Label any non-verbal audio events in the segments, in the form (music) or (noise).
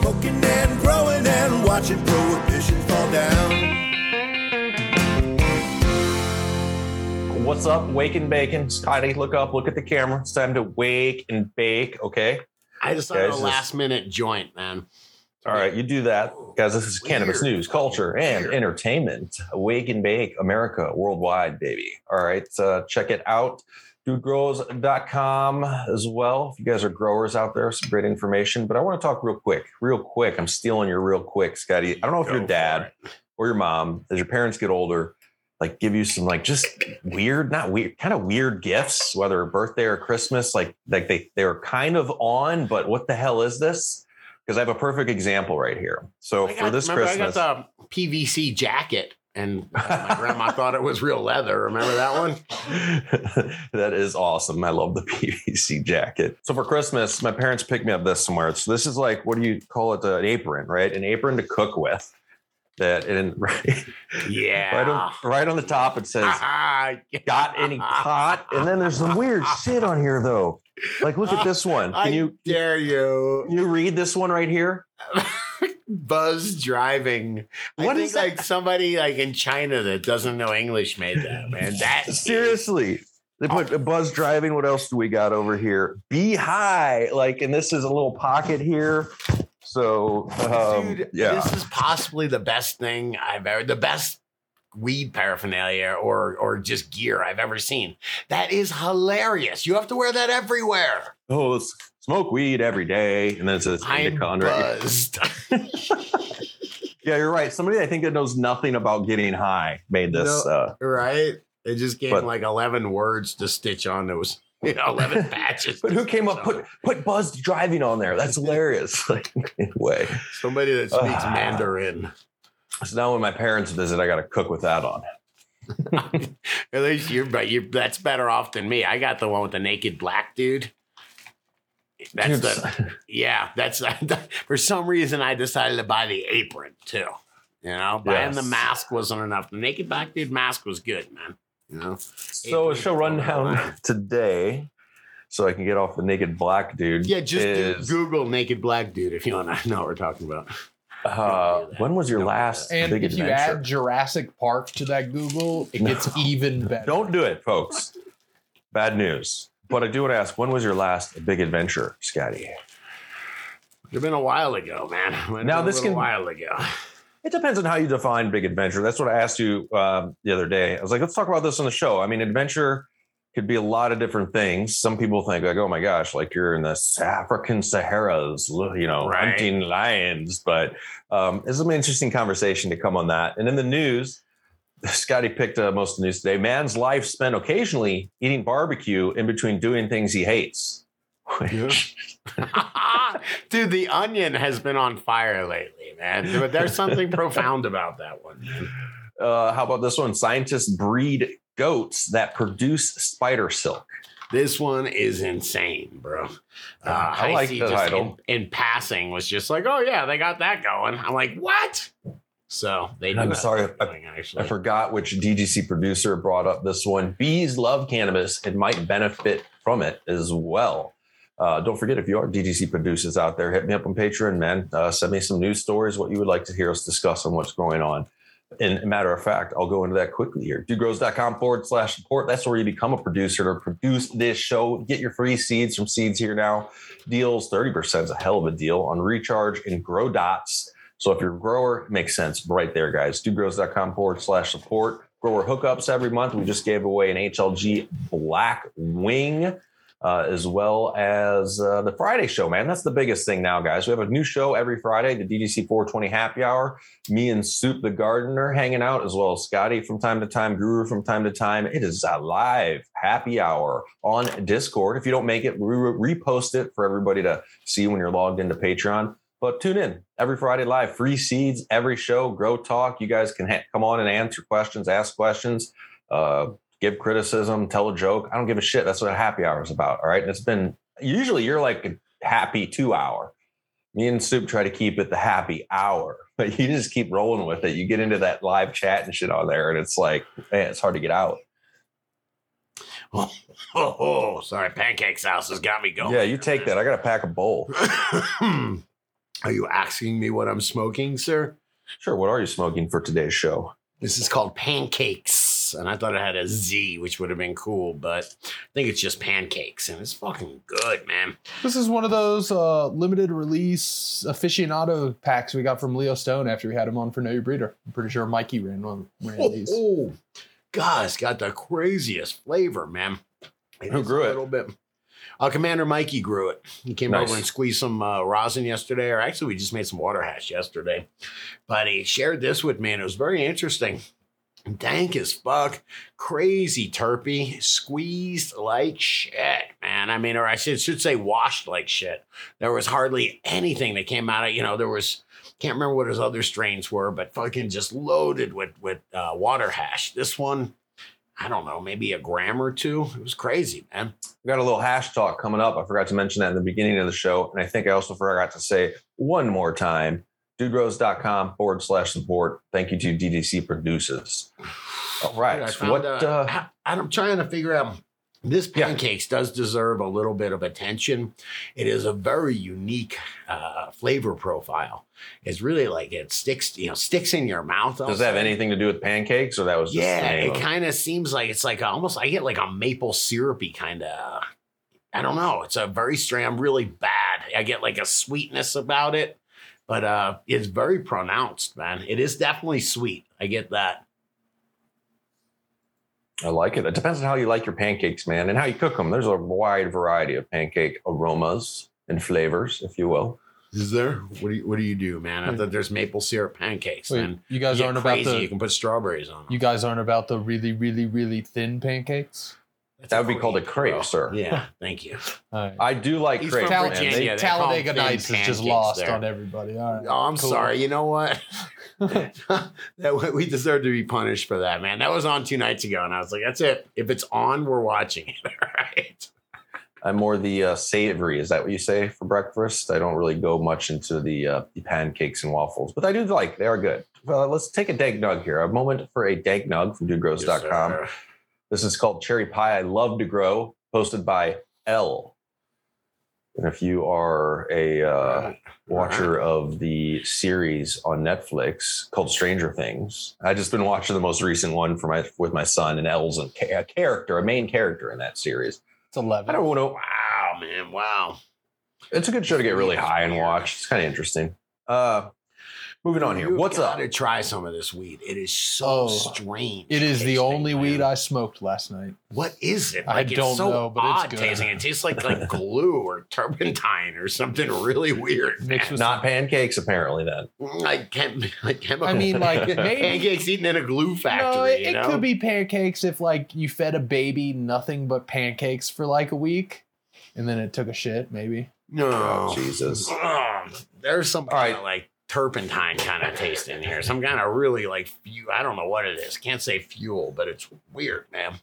smoking and growing and watching prohibition fall down. What's up, Wake and Bacon? Scotty, look up, look at the camera. It's time to wake and bake, okay? I decided Guys, a this- last minute joint, man. All right, you do that. Guys, this is cannabis news, culture, and Weird. entertainment. Wake and Bake America worldwide, baby. All right, uh, check it out. Dudegrows.com as well. If you guys are growers out there, some great information. But I want to talk real quick, real quick. I'm stealing your real quick, Scotty. I don't know if Go your dad or your mom, as your parents get older, like give you some like just weird, not weird, kind of weird gifts, whether birthday or Christmas. Like like they they're kind of on, but what the hell is this? Because I have a perfect example right here. So I for this remember Christmas, I got the PVC jacket, and my grandma thought it was real leather. Remember that one? (laughs) that is awesome. I love the (laughs) PVC jacket. So for Christmas, my parents picked me up this somewhere. So this is like what do you call it? An apron, right? An apron to cook with. That and (laughs) right, Yeah. right on right on the top it says Ah, got any pot? And then there's some weird shit on here though. Like, look at this one. I Can you dare you? can you read this one right here? Buzz driving. I What think is that? like somebody like in China that doesn't know English made that, man. That Seriously. They put buzz driving. What else do we got over here? Be high. Like, and this is a little pocket here. So, um, Dude, yeah. this is possibly the best thing I've ever, the best weed paraphernalia or or just gear I've ever seen. That is hilarious. You have to wear that everywhere. oh, s- smoke weed every day. And then it says buzzed. (laughs) (laughs) Yeah, you're right. Somebody I think that knows nothing about getting high made this. No. Uh, right? It just gave But- like 11 words to stitch on those, you know, 11 (laughs) patches. but who came up stitch put put buzz driving on there? That's hilarious. Like, anyway. somebody that speaks Ah. Mandarin. So now when my parents visit, I got to cook with that on. At least you're, but you that's better off than me. I got the one with the naked black dude. That's Dude, the (laughs) yeah. That's (laughs) for some reason I decided to buy the apron too. You know, buying the mask wasn't enough. The naked black dude mask was good, man. You know, So a show rundown today, so I can get off the naked black dude. yeah. Just is, Google naked black dude if you want to (laughs) know what we're talking about. uh, when was your Don't last And big if you add Jurassic Park to that Google, it No. gets even better. Don't do it, folks. Bad news. But I do want to ask, when was your last big adventure, Scotty? It's been a while ago, man. Now a this can- while ago. It depends on how you define big adventure. That's what I asked you um, the other day. I was like, let's talk about this on the show. I mean, adventure could be a lot of different things. Some people think like, oh my gosh, like you're in the African Saharas, you know, Right. hunting lions. But um, it's an interesting conversation to come on that. And in the news, Scotty picked uh, most of the news today. Man's life spent occasionally eating barbecue in between doing things he hates. (laughs) (laughs) Dude, the onion has been on fire lately, man. But there's something profound about that one. man. Uh, how about this one? Scientists breed goats that produce spider silk. This one is insane, bro. Uh, I like the just title. In, in passing, was just like, oh yeah, they got that going. I'm like, what? So they. do I'm sorry, actually. I forgot which DGC producer brought up this one. Bees love cannabis and might benefit from it as well. Uh, don't forget, if you are DGC producers out there, hit me up on Patreon, man. Uh, send me some news stories, what you would like to hear us discuss on what's going on. And matter of fact, I'll go into that quickly here. Dudegrows.com forward slash support. That's where you become a producer to produce this show. Get your free seeds from Seeds Here Now. Deals 30% is a hell of a deal on Recharge and Grow Dots. So if you're a grower, it makes sense right there, guys. Dudegrows.com forward slash support. Grower hookups every month. We just gave away an HLG Black Wing. Uh, as well as uh, the Friday show, man. That's the biggest thing now, guys. We have a new show every Friday, the DGC 420 Happy Hour. Me and Soup the Gardener hanging out, as well as Scotty from time to time, Guru from time to time. It is a live happy hour on Discord. If you don't make it, we re- repost it for everybody to see when you're logged into Patreon. But tune in every Friday live, free seeds, every show, grow talk. You guys can ha- come on and answer questions, ask questions. Uh, give criticism, tell a joke. I don't give a shit. That's what happy hour is about. All right. And it's been usually you're like a happy two hour. Me and Soup try to keep it the happy hour, (laughs) but you just keep rolling with it. You get into that live chat and shit on there, and it's like, man, it's hard to get out. Oh, (laughs) oh, sorry. Pancakes House has got me going. Yeah, you take that. I got to pack a bowl. (clears throat) Are you asking me what I'm smoking, sir? Sure. What are you smoking for today's show? This is called pancakes. And I thought it had a Z, which would have been cool, but I think it's just pancakes. And it's fucking good, man. This is one of those uh, limited release aficionado packs we got from Leo Stone after we had him on for Know Your Breeder. I'm pretty sure Mikey ran one ran Oh, these. oh. God, it's got the craziest flavor, man. Who grew a it? little bit. Uh, Commander Mikey grew it. He came Nice. over and squeezed some uh, rosin yesterday, or actually, we just made some water hash yesterday. But he shared this with me, and it was very interesting. Dank as fuck, crazy terpy, squeezed like shit, man. I mean, or I should, should say washed like shit. There was hardly anything that came out of, you know, there was, can't remember what his other strains were, but fucking just loaded with, with uh, water hash. This one, I don't know, maybe a gram or two. It was crazy, man. We got a little hash talk coming up. I forgot to mention that in the beginning of the show. And I think I also forgot to say one more time dudegrows.com forward slash support. Thank you to DGC Produces. All right. I found, what? uh, Uh, I- I'm trying to figure out. This Yeah. pancakes does deserve a little bit of attention. It is a very unique uh, flavor profile. It's really like it sticks, you know, sticks in your mouth. I'll does that have anything to do with pancakes or that was just Yeah, it kind of seems like it's like a, almost. I get like a maple syrupy kind of. I don't know. It's a very strange. I'm really bad. I get like a sweetness about it, but uh, it's very pronounced, man. It is definitely sweet. I get that. I like it. It depends on how you like your pancakes, man, and how you cook them. There's a wide variety of pancake aromas and flavors, if you will. Is there? What do you What do you do, man? I hmm. thought there's maple syrup pancakes. Wait, and you guys you aren't about crazy. the You can put strawberries on them. you guys aren't about the really really really thin pancakes. That's That would be called a crepe, bro. sir. Yeah, (laughs) thank you. All right. I do like He's crepes, from man. Virginia. They- they Talladega Nights is just lost there. on everybody. All right. Oh, I'm cool. sorry. You know what? (laughs) that we deserve to be punished for that, man. That was on two nights ago, and I was like, "That's it. If it's on, we're watching it." (laughs) All right. I'm more the uh, savory. Is that what you say for breakfast? I don't really go much into the, uh, the pancakes and waffles, but I do like they are good. Well, let's take a dank nug here. A moment for a dank nug from dudegrows.com. Yes, sir. This is called Cherry Pie I Love to Grow, posted by L. And if you are a uh, watcher of the series on Netflix called Stranger Things, I just been watching the most recent one for my with my son, and L's a, ca- a character, a main character in that series. It's eleven. I don't know. Wow, man. Wow. It's a good show to get really high and watch. It's kind of interesting. Uh, moving on here. You've What's up? gotta try some of this weed. It is so Oh, strange. It is the only man. weed I smoked last night. What is it? I don't it's so know, but it's odd good. tasting. It tastes like like glue or turpentine or something really weird. Mixed man. with Not pancakes, apparently. Then like chem- like chemical. I mean, like maybe pancakes eaten in a glue factory. no, it, you it could be pancakes if like you fed a baby nothing but pancakes for like a week, and then it took a shit. Maybe No, Oh, Jesus. Ugh. there's some All kind right. of like turpentine kind of taste in here. Some kind of really like fuel. I don't know what it is. Can't say fuel, but it's weird, man.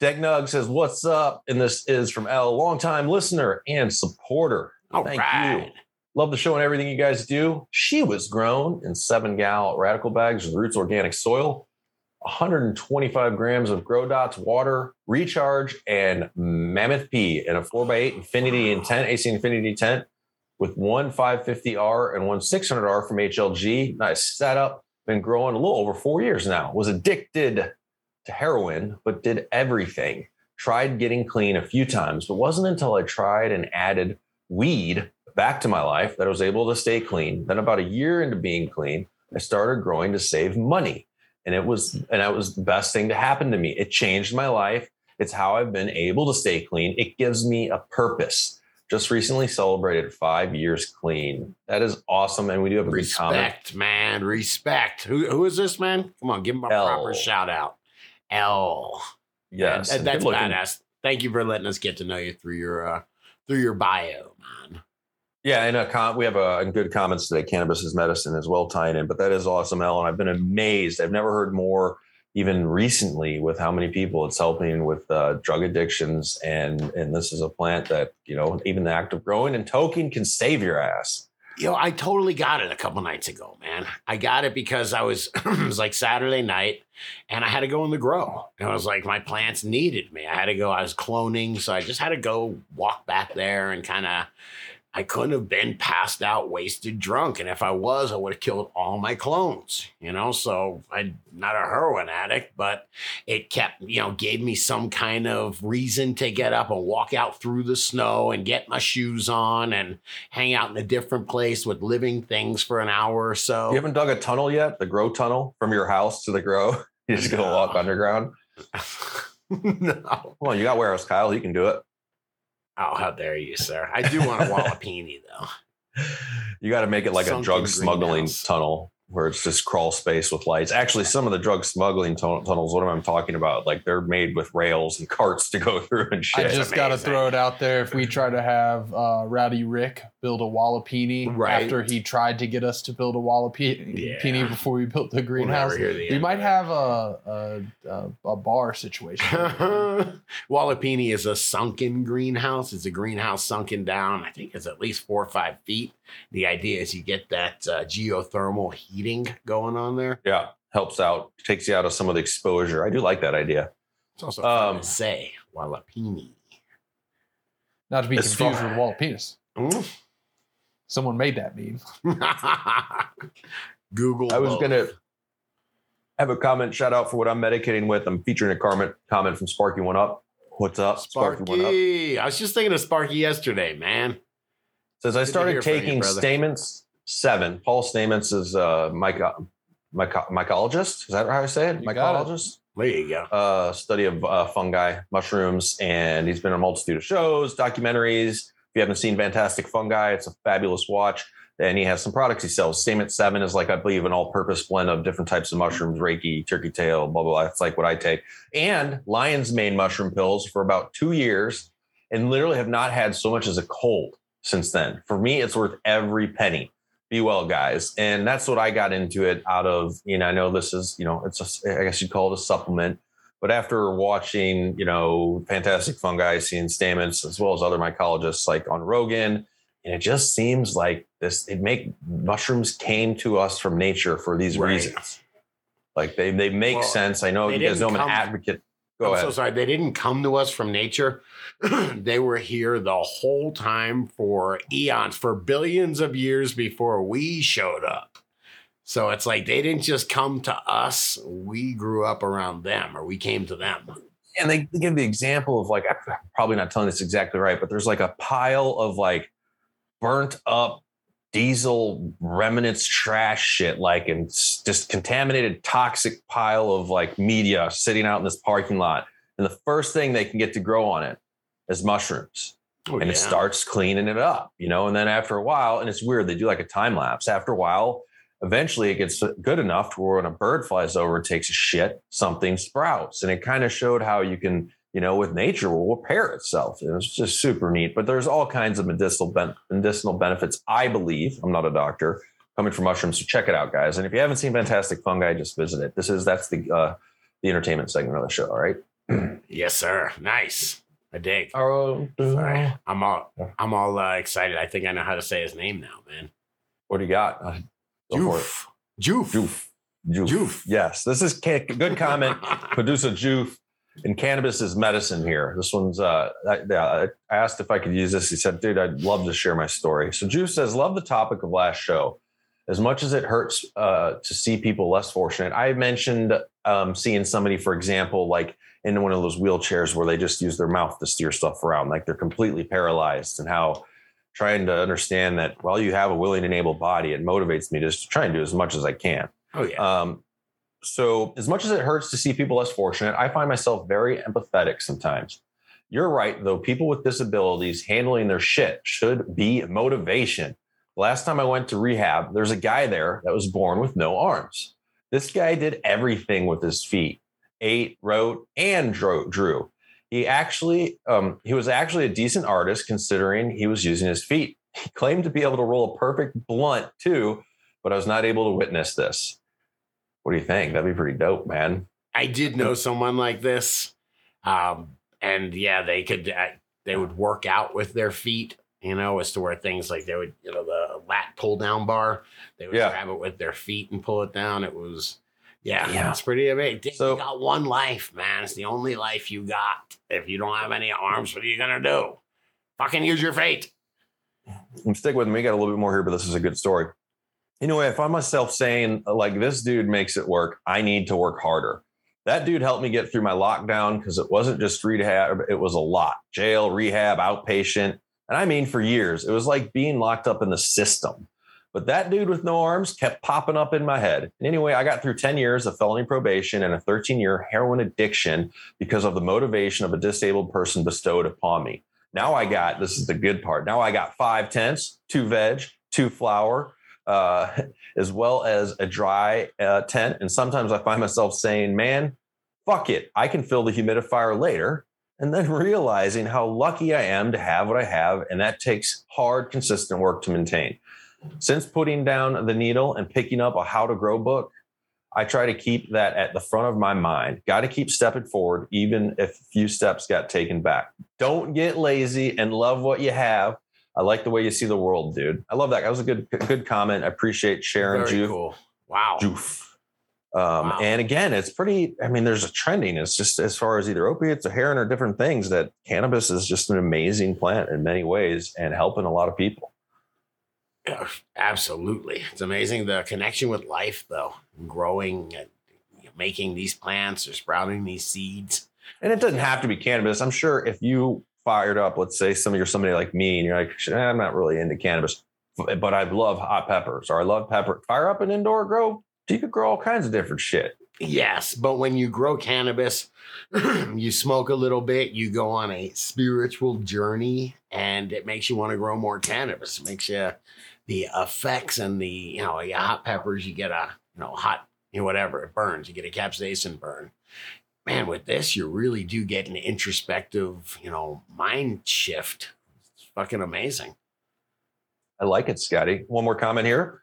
Deck Nug says, "What's up?" And this is from L, longtime listener and supporter. All Thank right. you. Love the show and everything you guys do. She was grown in seven gal radical bags with Roots Organic Soil, 125 grams of Grow Dots water, recharge, and Mammoth P in a 4x8 Infinity Intent, AC Infinity tent with one 550R and one 600R from HLG. Nice setup. Been growing a little over four years now. Was addicted to heroin, but did everything. Tried getting clean a few times, but wasn't until I tried and added weed back to my life that I was able to stay clean. Then about a year into being clean, I started growing to save money. And it was and that was the best thing to happen to me. It changed my life. It's how I've been able to stay clean. It gives me a purpose. Just recently celebrated five years clean. That is awesome. And we do have a good comment. Respect, man. Respect. Who who is this man? Come on, give him a L. proper shout out. L. Yes. And- and that's badass. Thank you for letting us get to know you through your uh through your bio, man. Yeah, and a com- we have a, a good comments today. Cannabis is medicine as well tying in, but that is awesome, Ellen. I've been amazed. I've never heard more, even recently, with how many people it's helping with uh, drug addictions, and and this is a plant that you know even the act of growing and toking can save your ass. Yo, I totally got it a couple nights ago, man. I got it because I was (clears throat) it was like Saturday night and I had to go in the grow. And I was like, my plants needed me. I had to go, I was cloning, so I just had to go walk back there and kind of I couldn't have been passed out, wasted, drunk. And if I was, I would have killed all my clones, you know? So I'm not a heroin addict, but it kept, you know, gave me some kind of reason to get up and walk out through the snow and get my shoes on and hang out in a different place with living things for an hour or so. You haven't dug a tunnel yet? The grow tunnel from your house to the grow? (laughs) You're just gonna walk underground? (laughs) no. On, you got warehouse Kyle. You can do it. Oh, how dare you, sir? I do want a (laughs) Walipini, though. You got to make it like a drug smuggling greenhouse. tunnel where it's just crawl space with lights. Actually, some of the drug smuggling tun- tunnels, what am I talking about? Like they're made with rails and (laughs) carts to go through and shit. I just got to throw it out there. If we try to have uh, Rowdy Rick build a Walipini Right. after he tried to get us to build a Walipini Yeah. before we built the We'll greenhouse, the we end might have a a, a, a bar situation. (laughs) Walipini is a sunken greenhouse. It's a greenhouse sunken down. I think it's at least four or five feet. The idea is you get that uh, geothermal heating going on there. yeah, helps out, takes you out of some of the exposure. I do like that idea. It's also fun Um, to say Walipini. Not to be As confused far- with Wallapenis. Mm. Someone made that meme. (laughs) Google. I was both. gonna have a comment shout out for what I'm medicating with. I'm featuring a comment comment from Sparky One Up. What's up, Sparky One Up? Sparky. I was just thinking of Sparky yesterday, man. Says I started from you, taking. Stamets seven. Paul Stamets is a myco- myco- mycologist. Is that how I say it? You it. Mycologist. There you go. Uh, study of uh, fungi, mushrooms, and he's been on a multitude of shows, documentaries. If you haven't seen Fantastic Fungi, it's a fabulous watch. And he has some products he sells. Stamets seven is like I believe an all-purpose blend of different types of mushrooms, reishi, turkey tail, blah blah blah. It's like what I take. And Lion's Mane mushroom pills for about two years, and literally have not had so much as a cold since then. For me, it's worth every penny. Be well, guys. And that's what I got into it out of, you know, I know this is, you know, it's a, I guess you'd call it a supplement. But after watching, you know, Fantastic Fungi, seeing Stamets, as well as other mycologists like on Rogan, and it just seems like this, it make mushrooms came to us from nature for these Right. reasons. Like they, they make Well, sense. I know you guys know I'm an advocate. Go I'm ahead. so sorry. They didn't come to us from nature. (clears throat) they were here the whole time for eons, for billions of years before we showed up. So it's like they didn't just come to us. We grew up around them or we came to them. and they give the example of like I'm probably not telling this exactly right, but there's like a pile of like burnt up diesel remnants trash shit like and just contaminated toxic pile of like media sitting out in this parking lot and the first thing they can get to grow on it is mushrooms Oh, and yeah. it starts cleaning it up, you know. And then after a while, and it's weird, they do like a time lapse. After a while, eventually it gets good enough to where when a bird flies over and takes a shit, something sprouts. And it kind of showed how you can, you know, with nature will repair itself. It was just super neat. But there's all kinds of medicinal ben- medicinal benefits, I believe. I'm not a doctor coming from mushrooms, so check it out, guys. And if you haven't seen Fantastic Fungi, just visit it. This is that's the uh, the entertainment segment of the show. All right. (clears throat) Yes, sir. Nice. I dig. Oh, Sorry. I'm all I'm all uh, excited. I think I know how to say his name now, man. What do you got? Uh, go for it. Joof. Joof. Joof. Joof. Joof. Yes, this is ca- good comment. (laughs) Producer Joof. And cannabis is medicine here. This one's, uh, I, I asked if I could use this. He said, dude, I'd love to share my story. So Joof says, love the topic of last show. As much as it hurts uh, to see people less fortunate, I mentioned um, seeing somebody, for example, like in one of those wheelchairs where they just use their mouth to steer stuff around, like they're completely paralyzed, and how trying to understand that while you have a willing and able body, it motivates me just to try and do as much as I can. Oh yeah. Um, so, as much as it hurts to see people less fortunate, I find myself very empathetic sometimes. You're right, though. People with disabilities handling their shit should be motivation. Last time I went to rehab, there's a guy there that was born with no arms. This guy did everything with his feet ate, wrote, and drew. He actually, um, he was actually a decent artist considering he was using his feet. He claimed to be able to roll a perfect blunt too, but I was not able to witness this. What do you think? That'd be pretty dope, man. I did know someone like this, um, and yeah, they could uh, they would work out with their feet, you know, as to where things like they would, you know, the lat pull down bar, they would Yeah. grab it with their feet and pull it down. It was, yeah, Yeah. it's pretty amazing. So- you got one life, man. It's the only life you got. If you don't have any arms, what are you gonna do? Fucking use your feet. I'm stick with me. We got a little bit more here, but this is a good story. Anyway, I find myself saying, uh, like, this dude makes it work. I need to work harder. That dude helped me get through my lockdown because it wasn't just rehab, it was a lot jail, rehab, outpatient. And I mean, for years, it was like being locked up in the system. But that dude with no arms kept popping up in my head. And anyway, I got through 10 years of felony probation and a 13 year heroin addiction because of the motivation of a disabled person bestowed upon me. Now I got this is the good part. Now I got five tents, two veg, two flour, uh, (laughs) as well as a dry uh, tent. And sometimes I find myself saying, man, fuck it. I can fill the humidifier later. And then (laughs) realizing how lucky I am to have what I have. And that takes hard, consistent work to maintain. Since putting down the needle and picking up a how to grow book, I try to keep that at the front of my mind. Got to keep stepping forward, even if a few steps got taken back. Don't get lazy and love what you have. I like the way you see the world, dude. I love that. That was a good, good comment. I appreciate sharing. Very Joof. cool. Wow. Joof. Um, Wow. And again, it's pretty. I mean, there's a trending. It's just as far as either opiates or heroin or different things that cannabis is just an amazing plant in many ways and helping a lot of people. Yeah, absolutely. It's amazing the connection with life, though, growing, and making these plants or sprouting these seeds. And it doesn't have to be cannabis. I'm sure if you fired up, let's say some you're somebody like me, and you're like, "Eh, I'm not really into cannabis, but I love hot peppers or I love pepper. Fire up an indoor grow. You could grow all kinds of different shit. Yes, but when you grow cannabis, (clears throat) you smoke a little bit, you go on a spiritual journey, and it makes you want to grow more cannabis. It makes you the effects and the you know hot peppers. You get a you know hot you know whatever it burns. You get a capsaicin burn. Man, with this, you really do get an introspective you know mind shift. It's fucking amazing. I like it, Scotty. One more comment here.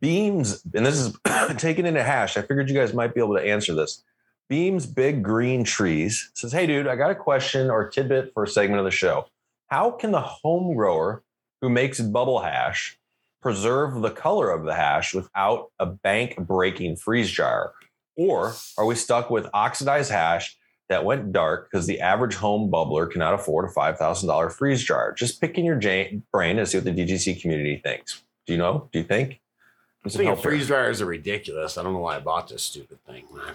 Beams, and this is (coughs) taken into hash. I figured you guys might be able to answer this. Beams Big Green Trees says, Hey, dude, I got a question or tidbit for a segment of the show. How can the home grower who makes bubble hash preserve the color of the hash without a bank breaking freeze dryer? Or are we stuck with oxidized hash that went dark because the average home bubbler cannot afford a $5,000 freeze dryer? Just picking your brain to see what the DGC community thinks. Do you know? Do you think? Some Speaking help freeze dryers are ridiculous. I don't know why I bought this stupid thing, man.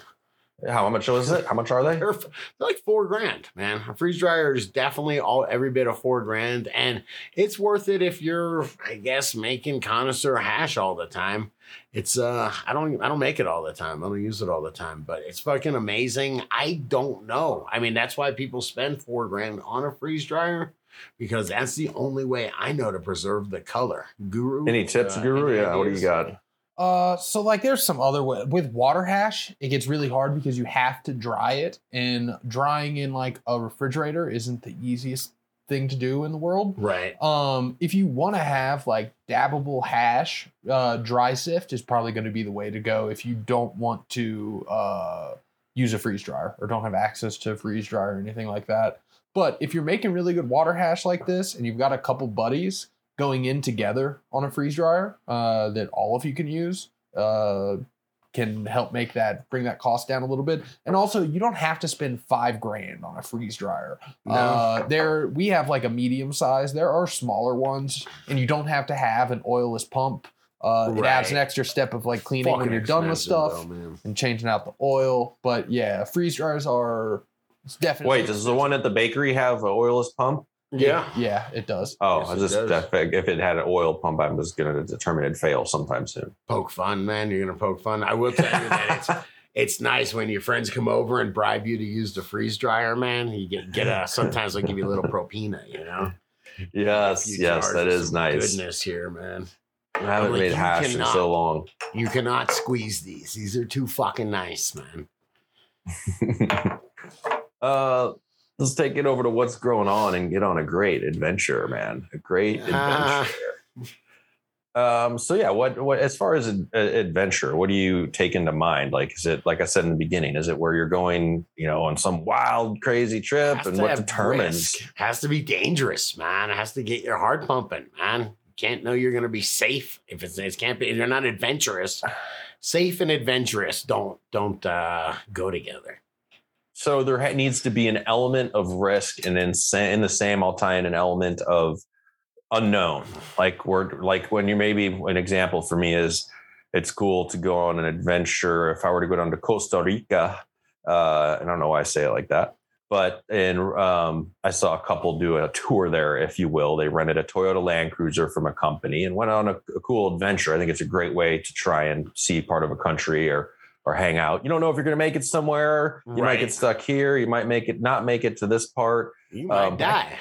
How much was it? How much are they? They're, they're like four grand, man. A freeze dryer is definitely all every bit of four grand, and it's worth it if you're, I guess, making connoisseur hash all the time. It's uh, I don't, I don't make it all the time. I don't use it all the time, but it's fucking amazing. I don't know. I mean, that's why people spend four grand on a freeze dryer because that's the only way I know to preserve the color. Guru, Any tips, uh, Guru? any Yeah. What do you got? Uh, so like there's some other way with water hash, it gets really hard because you have to dry it, and drying in like a refrigerator isn't the easiest thing to do in the world. Right. Um, if you want to have like dabbable hash, uh, dry sift is probably going to be the way to go if you don't want to uh, use a freeze dryer or don't have access to a freeze dryer or anything like that. But if you're making really good water hash like this and you've got a couple buddies going in together on a freeze dryer uh, that all of you can use, uh, can help make that bring that cost down a little bit. And also, you don't have to spend five grand on a freeze dryer. No. Uh, there we have like a medium size. There are smaller ones, and you don't have to have an oilless pump. Uh, It adds an extra step of like cleaning when you're done with stuff though, and changing out the oil. But yeah, freeze dryers are it's definitely Wait, does the one at the bakery have an oilless pump? Yeah. Yeah, it does. Oh, Yes, I it just does. that fig- if it had an oil pump, I was going to determine it'd fail sometime soon. poke fun, man. You're gonna poke fun. I will tell you that it's (laughs) it's nice when your friends come over and bribe you to use the freeze dryer, man. You get get a sometimes they'll give you a little propina, you know. Yes, You yes, charge that some nice. Goodness here, man. I haven't Like, made you hash in cannot- so long. You cannot squeeze these. These are too fucking nice, man. (laughs) uh, let's take it over to what's going on and get on a great adventure, man. A great (laughs) Ah. adventure. um. So yeah, what what as far as ad- adventure, what do you take into mind? Like, is it like I said in the beginning? Is it where you're going, you know, on some wild, crazy trip, and what determines? risk. Has to be dangerous, man. It has to get your heart pumping, man. You can't know you're gonna be safe if it's it can't be if you're not adventurous. Safe and adventurous don't don't uh go together. So there needs to be an element of risk, and then in the same, I'll tie in an element of unknown. Like we're like when you maybe an example for me is it's cool to go on an adventure. If I were to go down to Costa Rica, uh, I don't know why I say it like that, but and um, I saw a couple do a tour there, if you will. They rented a Toyota Land Cruiser from a company and went on a, a cool adventure. I think it's a great way to try and see part of a country or or hang out. You don't know if you're going to make it somewhere. You might get stuck here. You might make it not make it to this part. You might Um, (laughs) die.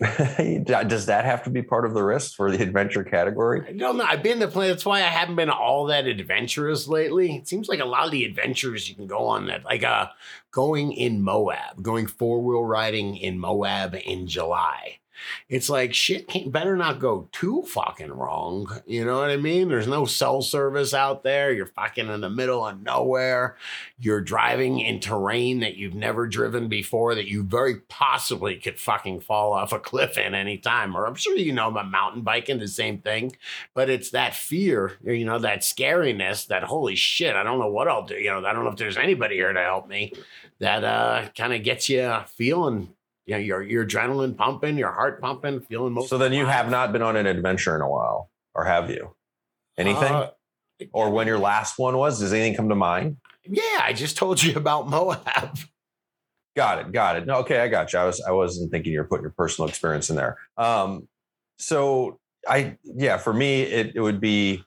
Does that have to be part of the risk for the adventure category? I don't know. I've been to play. That's why I haven't been all that adventurous lately. It seems like a lot of the adventures you can go on that, like uh, going in Moab, going four wheel riding in Moab in July. It's like shit can't, better not go too fucking wrong. You know what I mean? There's no cell service out there. You're fucking in the middle of nowhere. You're driving in terrain that you've never driven before that you very possibly could fucking fall off a cliff in any time. Or I'm sure you know about mountain biking, the same thing but it's that fear, you know, that scariness, that holy shit, I don't know what I'll do. You know, I don't know if there's anybody here to help me. That uh kind of gets you feeling, you know, your your adrenaline pumping, your heart pumping, feeling most. So then you have not been on an adventure in a while, or have you? Anything? Uh, or when your last one was? Does anything come to mind? yeah, I just told you about Moab. Got it. Got it. No, okay, I got you. I was I wasn't thinking you're putting your personal experience in there. Um, so I yeah, for me it, it would be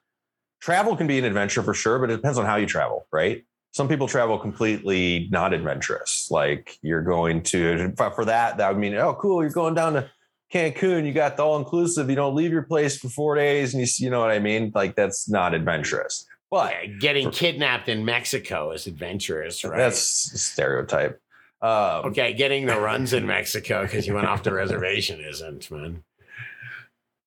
travel can be an adventure for sure, but it depends on how you travel, right? Some people travel completely not adventurous. Like you're going to for for that, that would mean, oh, cool, you're going down to Cancun, you got the all inclusive, you don't leave your place for four days, and you see- you know what I mean? Like that's not adventurous. But Yeah, getting kidnapped in Mexico is adventurous, right? that's a stereotype. Um, okay. Getting the runs in (laughs) Mexico because you went off the reservation isn't, man.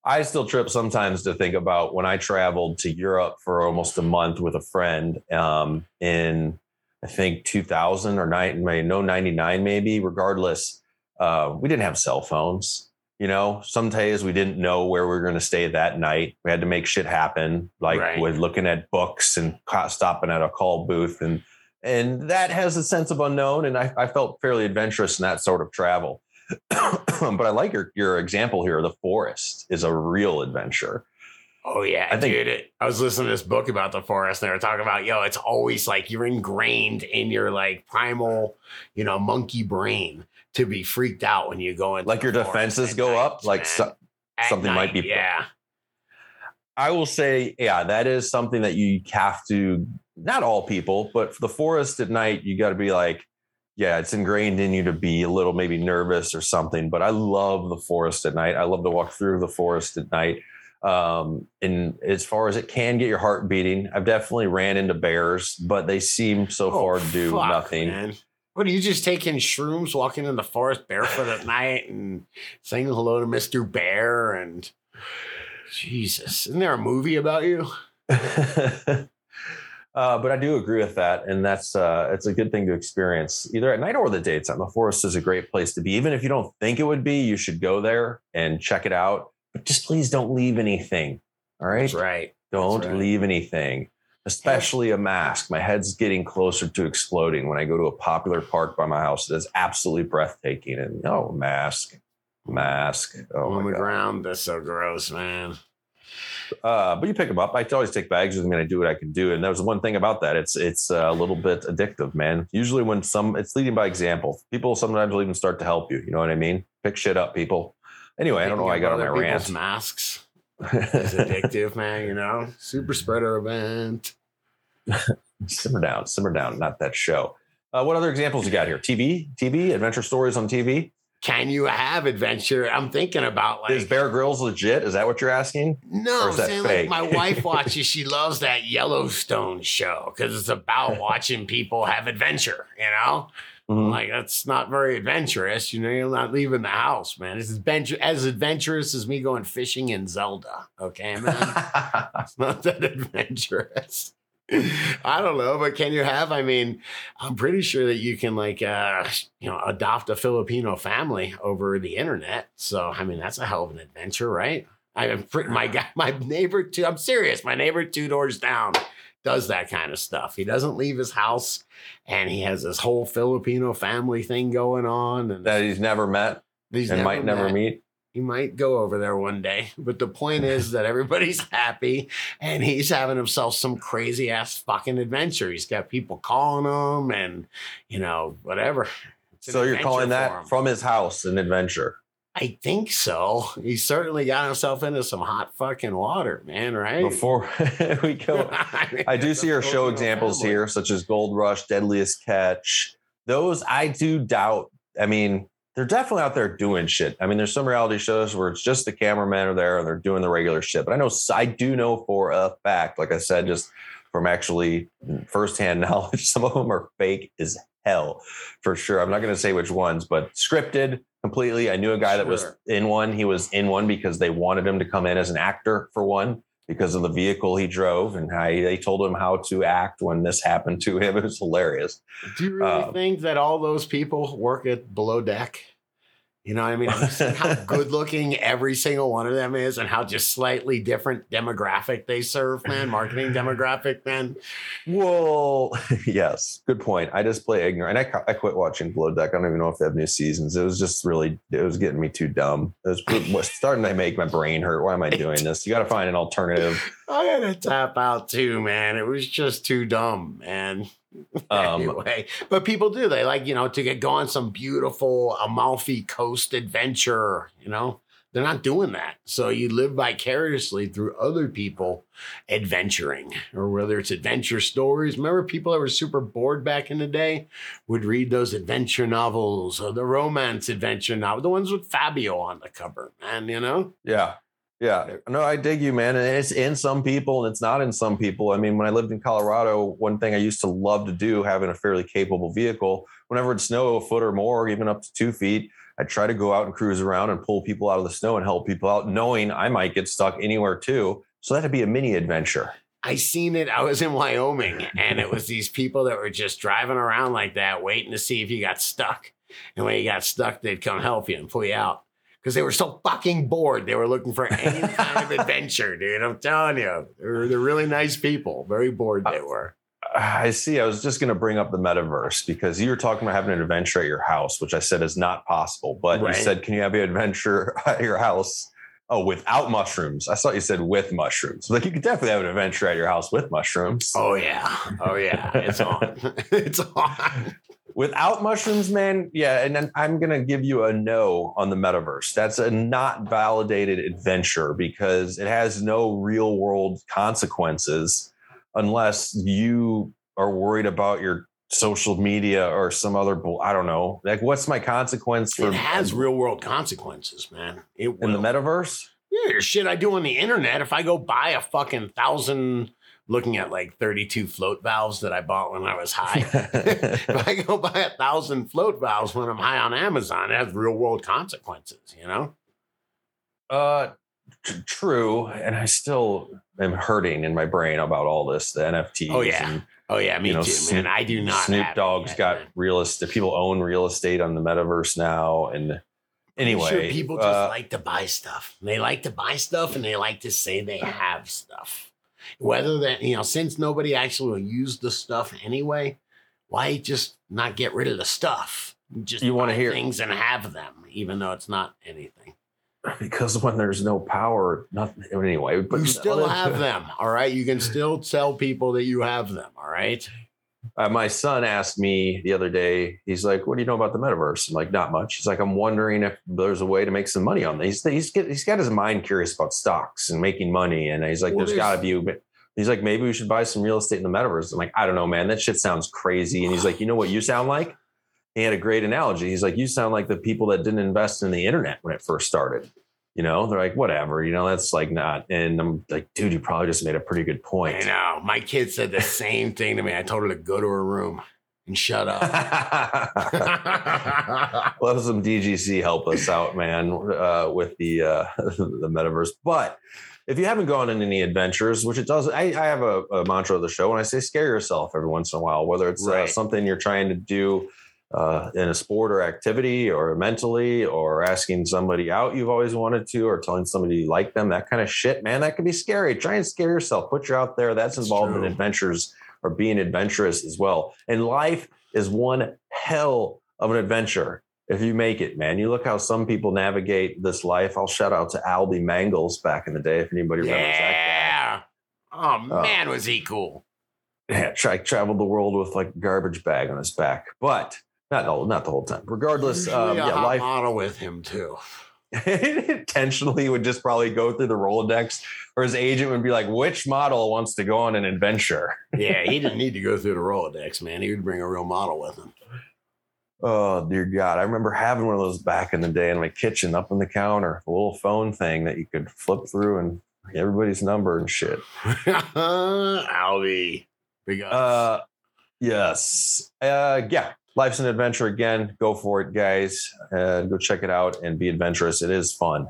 I still trip sometimes to think about when I traveled to Europe for almost a month with a friend um, in, I think 2000 or nine, maybe no 99 maybe. Regardless, uh, we didn't have cell phones. You know, some days we didn't know where we were going to stay that night. We had to make shit happen, like Right. with looking at books and stopping at a call booth, and and that has a sense of unknown. And I, I felt fairly adventurous in that sort of travel. (coughs) but I like your your example here. The forest is a real adventure. Oh yeah, I think- dude. It, I was listening to this book about the forest, and they were talking about yo. It's always like you're ingrained in your like primal, you know, monkey brain to be freaked out when you go in. Like your defenses go up, like so- something might be- Yeah, I will say, yeah, that is something that you have to. Not all people, but for the forest at night, you got to be like, yeah, it's ingrained in you to be a little maybe nervous or something. But I love the forest at night. I love to walk through the forest at night. Um, and as far as it can get your heart beating, I've definitely ran into bears, but they seem so Oh, far to do fuck, nothing. Man. What are you just taking shrooms, walking in the forest barefoot at night, and saying hello to Mister Bear? And Jesus, isn't there a movie about you? (laughs) uh, but I do agree with that, and that's uh, it's a good thing to experience either at night or the daytime. The forest is a great place to be, even if you don't think it would be. You should go there and check it out, but just please don't leave anything. All right, That's right. don't right. leave anything, especially a mask. My head's getting closer to exploding when I go to a popular park by my house. That's absolutely breathtaking, and no mask, mask. Oh on my the god. ground. That's so gross, man. Uh, but you pick them up. I always take bags with me and I do what I can do. And there's one thing about that. It's it's a little bit addictive, man. Usually when some it's leading by example. People sometimes will even start to help you. You know what I mean? Pick shit up, people. Anyway, I don't know why I got on my rant. Masks (laughs) is addictive, man. You know, super spreader event. simmer down, simmer down. Not that show. Uh, what other examples you got here? TV, TV, adventure stories on TV. Can you have adventure? I'm thinking about like Is Bear Grylls legit? Is that what you're asking? No, I'm that saying fake? like my wife (laughs) watches. She loves that Yellowstone show because it's about (laughs) watching people have adventure. You know, Mhm. like that's not very adventurous. You know, you're not leaving the house, man. It's adventure as adventurous as me going fishing in Zelda. Okay, man. (laughs) it's not that adventurous. I don't know, but can you have? I mean, I'm pretty sure that you can like uh you know adopt a Filipino family over the internet. So I mean, that's a hell of an adventure, right? I am my guy, my neighbor two. I'm serious. My neighbor two doors down does that kind of stuff. He doesn't leave his house, and he has this whole Filipino family thing going on, and that he's never met he's and might never meet. He might go over there one day. (laughs) But the point is that everybody's (laughs) happy and he's having himself some crazy ass fucking adventure. He's got people calling him and, you know, whatever. So you're calling that from his house an adventure? I think so. He certainly got himself into some hot fucking water, man, right? Before (laughs) we go, I, I do see our show examples here, such as Gold Rush, Deadliest Catch. Those I do doubt. I mean, they're definitely out there doing shit. I mean, there's some reality shows where it's just the cameramen are there and they're doing the regular shit. But I know I do know for a fact, like I said, just from actually firsthand (laughs) knowledge, some of them are fake as hell for sure. I'm not going to say which ones, but scripted completely. I knew a guy that was in one. He was in one because they wanted him to come in as an actor for one because of the vehicle he drove and how he- they told him how to act when this happened to him. (laughs) It was hilarious. Do you really Um, think that all those people work at below deck? You know, what I mean, Have you seen how (laughs) good looking every single one of them is, and how just slightly different demographic they serve, man. Marketing demographic, man. Well, (laughs) yes, good point. I just play ignorant. And I, I quit watching Below Deck. I don't even know if they have new seasons. It was just really, it was getting me too dumb. It was it was starting to make my brain hurt. Why am I doing this? You got to find an alternative. (laughs) I had to tap out too, man. It was just too dumb, man. (laughs) Um, anyway, but people do. They like, you know, to get going some beautiful Amalfi Coast adventure, you know. They're not doing that. So you live vicariously through other people adventuring, or whether it's adventure stories. Remember, people that were super bored back in the day would read those adventure novels or the romance adventure novel, the ones with Fabio on the cover, man, you know? Yeah. Yeah. No, I dig you, man. And it's in some people and it's not in some people. I mean, when I lived in Colorado, one thing I used to love to do, having a fairly capable vehicle, whenever it snow a foot or more, even up to two feet, I'd try to go out and cruise around and pull people out of the snow and help people out, knowing I might get stuck anywhere too. So that'd be a mini adventure. I seen it. I was in Wyoming and it was these people that were just driving around like that, waiting to see if you got stuck. And when you got stuck, they'd come help you and pull you out. Because they were so fucking bored. They were looking for any (laughs) kind of adventure, dude. I'm telling you. They're, they're really nice people. Very bored they uh, were. I see. I was just going to bring up the metaverse because you were talking about having an adventure at your house, which I said is not possible. But Right. you said, can you have an adventure (laughs) at your house? Oh, without mushrooms. I thought you said with mushrooms. Like you could definitely have an adventure at your house with mushrooms. Oh, yeah. Oh, yeah. It's on. (laughs) it's on. Without mushrooms, man, yeah. And then I'm gonna give you a no on the metaverse. That's a not validated adventure because it has no real world consequences unless you are worried about your social media or some other. bull- I don't know. Like, what's my consequence for It has real world consequences, man. It in the metaverse? Yeah, shit I do on the internet. If I go buy a fucking thousand, looking at like 32 float valves that I bought when I was high. (laughs) (laughs) if I go buy a thousand float valves when I'm high on Amazon, it has real world consequences, you know? Uh, t- true. And I still am hurting in my brain about all this, the NFTs. Oh, yeah. and Oh, yeah, me You know, too, Snoop- man. I do not. Snoop Dogg's got man. real estate. People own real estate on the metaverse now, and anyway, sure people just uh, like to buy stuff. They like to buy stuff and they like to say they have stuff. Whether that, you know, since nobody actually will use the stuff anyway, why just not get rid of the stuff? Just You wanna hear- things and have them, even though it's not anything. (laughs) because when there's no power, nothing. Anyway, but you still have them, all right? You can (laughs) still tell people that you have them, all right? Uh, my son asked me the other day. He's like, "What do you know about the metaverse?" I'm like, "Not much." He's like, "I'm wondering if there's a way to make some money on this." He's he's, get, he's got his mind curious about stocks and making money, and he's like, Well, "There's got to there's- be." He's like, "Maybe we should buy some real estate in the metaverse." I'm like, "I don't know, man. That shit sounds crazy." And he's like, "You know what you sound like?" He had a great analogy. He's like, "You sound like the people that didn't invest in the internet when it first started." You know, they're like, "Whatever." You know, that's like not. And I'm like, "Dude, you probably just made a pretty good point." I know. My kid said the same thing to me. I told her to go to her room and shut up. (laughs) Let some DGC help us out, man, uh, with the uh, (laughs) the metaverse. But if you haven't gone on any adventures, which it does, I, I have a, a mantra of the show, and I say scare yourself every once in a while, whether it's uh, something you're trying to do uh, in a sport or activity, or mentally, or asking somebody out you've always wanted to, or telling somebody you like them, that kind of shit, man, that can be scary. Try and scare yourself. Put you out there. That's involved in adventures or being adventurous as well. And life is one hell of an adventure. if you make it, man. You look how some people navigate this life. I'll shout out to Albie Mangels back in the day if anybody remembers that Yeah. Oh man, was he cool? Yeah, tra- traveled the world with like a garbage bag on his back, but not all, not the whole time. Regardless, um, a yeah, life model with him too. (laughs) intentionally would just probably go through the Rolodex, or his agent would be like, "Which model wants to go on an adventure?" (laughs) Yeah, he didn't need to go through the Rolodex, man. He would bring a real model with him. Oh dear God! I remember having one of those back in the day in my kitchen, up on the counter, a little phone thing that you could flip through and everybody's number and shit. (laughs) Albie. Big ups. Uh, yes. Uh, yeah. Life's an adventure again. Go for it, guys. Uh, go check it out and be adventurous. It is fun.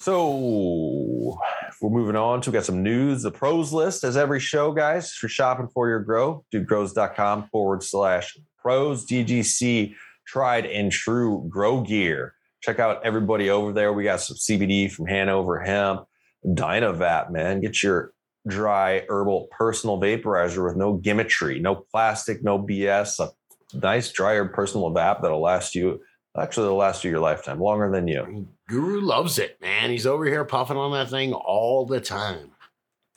So we're moving on to we got some news. The pros list as every show, guys. If you're shopping for your grow, dudegrows.com forward slash pros DGC tried and true grow gear. Check out everybody over there. We got some CBD from Hanover Hemp, Dynavap, man. Get your dry herbal personal vaporizer with no gimmickry, no plastic, no BS. A nice dry herb personal vap that'll last you actually it'll last you your lifetime, longer than you. Guru loves it, man. He's over here puffing on that thing all the time.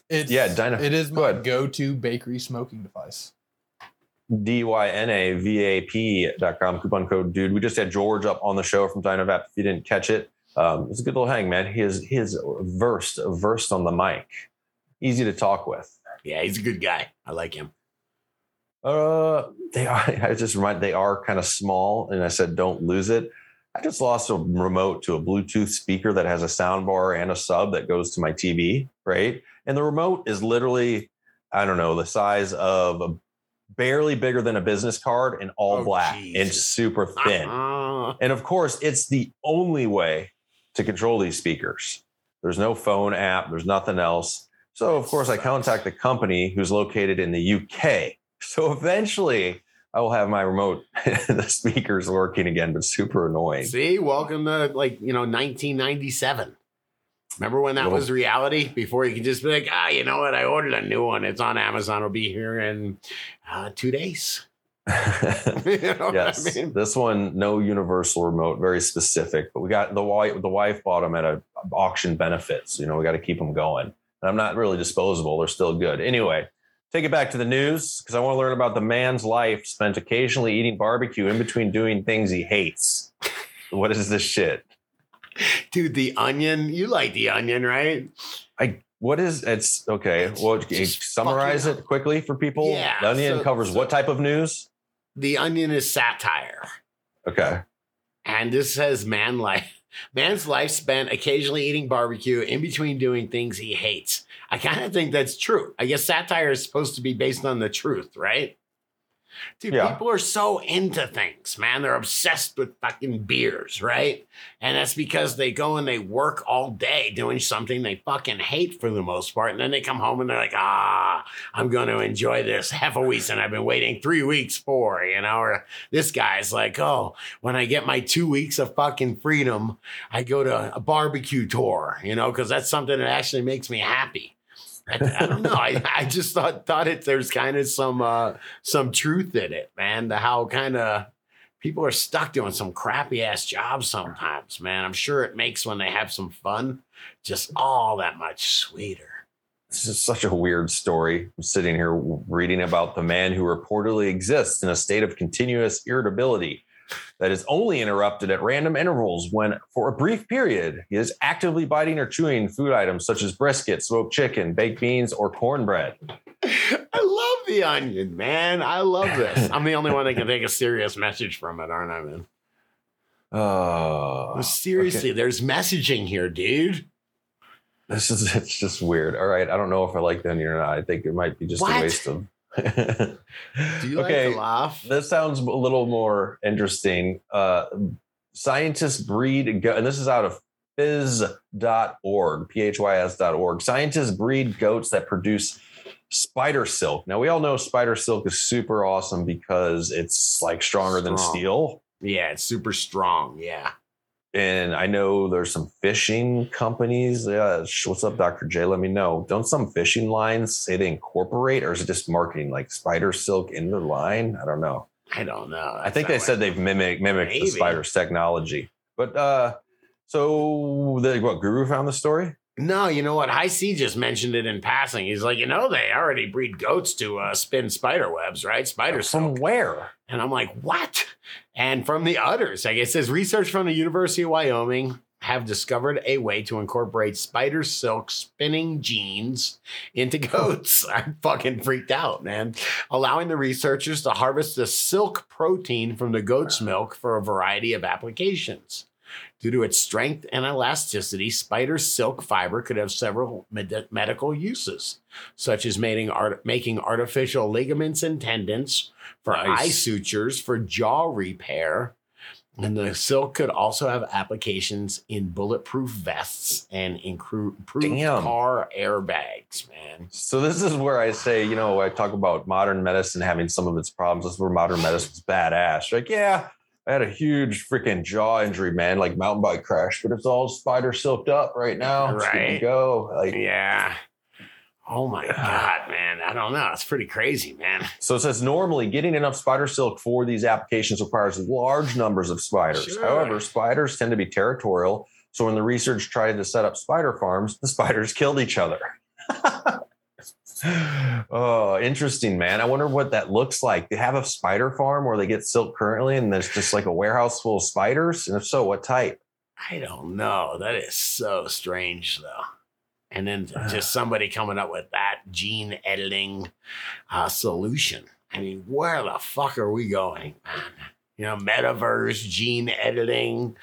It's, Yeah, Dyna- it is go my go-to bakery smoking device. D-Y-N-A-V-A-P.com coupon code dude. We just had George up on the show from Dynavap. If you didn't catch it, um, it's a good little hang, man. He is he is versed, versed on the mic. Easy to talk with. Yeah, he's a good guy. I like him. Uh, they are. (laughs) I just remind they are kind of small, and I said don't lose it. I just lost a remote to a Bluetooth speaker that has a sound bar and a sub that goes to my TV, right? And the remote is literally, I don't know, the size of a barely bigger than a business card and all Oh, black and super thin. Uh-uh. And of course, it's the only way to control these speakers. There's no phone app, there's nothing else. So, of course, I contact the company who's located in the UK. So, eventually, I will have my remote, (laughs) the speakers working again, but super annoying. See, welcome to like, you know, 1997. Remember when that Little- was reality? Before you could just be like, ah, you know what? I ordered a new one. It's on Amazon. It'll be here in uh, two days. (laughs) (laughs) you know yes, I mean? this one, no universal remote, very specific. But we got the wife. The wife bought them at a auction benefits. You know, we got to keep them going. And I'm not really disposable; they're still good. Anyway, take it back to the news because I want to learn about the man's life spent occasionally eating barbecue in between doing things he hates. What is this shit? Dude, the onion. You like the onion, right? I what is it's okay? Well, can you summarize it quickly for people. Yeah, the onion so- covers so- what type of news? The onion is satire. Okay. And this says man life. (laughs) Man's life spent occasionally eating barbecue in between doing things he hates. I kind of think that's true. I guess satire is supposed to be based on the truth, right? Dude, Yeah. people are so into things, man. They're obsessed with fucking beers, right? And that's because they go and they work all day doing something they fucking hate for the most part. And then they come home and they're like, ah, I'm going to enjoy this half a week Hefeweizen I've been waiting three weeks for, you know? Or this guy's like, oh, when I get my two weeks of fucking freedom, I go to a barbecue tour, you know, because that's something that actually makes me happy. I, don't know. I, I just thought thought it there's kind of some uh some truth in it, man. To how kind of people are stuck doing some crappy ass jobs sometimes, man. I'm sure it makes when they have some fun just all that much sweeter. This is such a weird story. I'm sitting here reading about the man who reportedly exists in a state of continuous irritability that is only interrupted at random intervals when, for a brief period, he is actively biting or chewing food items such as brisket, smoked chicken, baked beans, or cornbread. (laughs) I love the onion, man. I love this. (laughs) I'm the only one that can take a serious message from it, aren't I, man? Oh, Seriously, there's messaging here, dude. this is it's just weird. All right, I don't know if I like the onion or not. I think it might be just What? a waste of. Do you okay, (laughs) like to laugh? This sounds a little more interesting. Uh, scientists breed, go- and this is out of phys.org, P-H-Y-S.org. Scientists breed goats that produce spider silk. Now, we all know spider silk is super awesome because it's like stronger than steel. Yeah, it's super strong. Yeah. And I know there's some fishing companies. Yeah, what's up, Dr. J? Let me know. Don't some fishing lines say they incorporate, or is it just marketing like spider silk in their line? I don't know. I don't know. I think they said they've mimicked mimicked the spider's technology. But uh so the what Guru found the story? No, you know what? High C just mentioned it in passing. He's like, you know, they already breed goats to uh, spin spider webs, right? Spider From silk. where? And I'm like, what? And from the udders, I guess, it says research from the University of Wyoming have discovered a way to incorporate spider silk spinning genes into (laughs) goats. I'm fucking freaked out, man. Allowing the researchers to harvest the silk protein from the goat's milk for a variety of applications. Due to its strength and elasticity, spider silk fiber could have several med- medical uses, such as making, art- making artificial ligaments and tendons for Nice. eye sutures, for jaw repair. And the silk could also have applications in bulletproof vests and improved car airbags, man. So this is where I say, you know, I talk about modern medicine having some of its problems. This is where modern medicine's badass. Like, yeah, I had a huge freaking jaw injury, man, like mountain bike crash, but it's all spider silked up right now. It's good to Right. go. Like, Yeah. Oh my God, man. I don't know. It's pretty crazy, man. So it says normally getting enough spider silk for these applications requires large numbers of spiders. Sure. However, spiders tend to be territorial. So when the research tried to set up spider farms, the spiders killed each other. (laughs) oh, interesting, man. I wonder what that looks like. They have a spider farm where they get silk currently, and there's just like a warehouse full of spiders. And if so, what type? I don't know. That is so strange, though. And then (sighs) just somebody coming up with that gene editing uh, solution. I mean, where the fuck are we going, man? You know, metaverse, gene editing,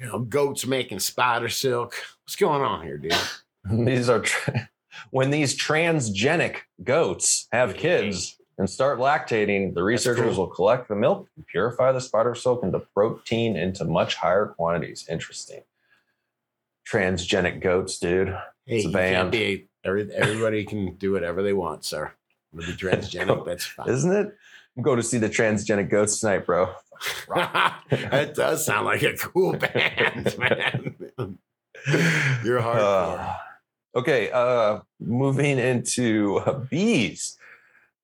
you know, goats making spider silk. What's going on here, dude? (laughs) These are tra- when these transgenic goats have kids and start lactating, the researchers cool. will collect the milk and purify the spider silk into protein into much higher quantities. Interesting. Transgenic goats, dude. Hey, It's a band. be every, everybody can do whatever they want, sir. With the transgenic, (laughs) that's fine. Isn't it? I'm going to see the transgenic goats tonight, bro. (laughs) that does sound like a cool (laughs) band, man. You're hardcore. Uh, okay, uh, moving into uh, bees.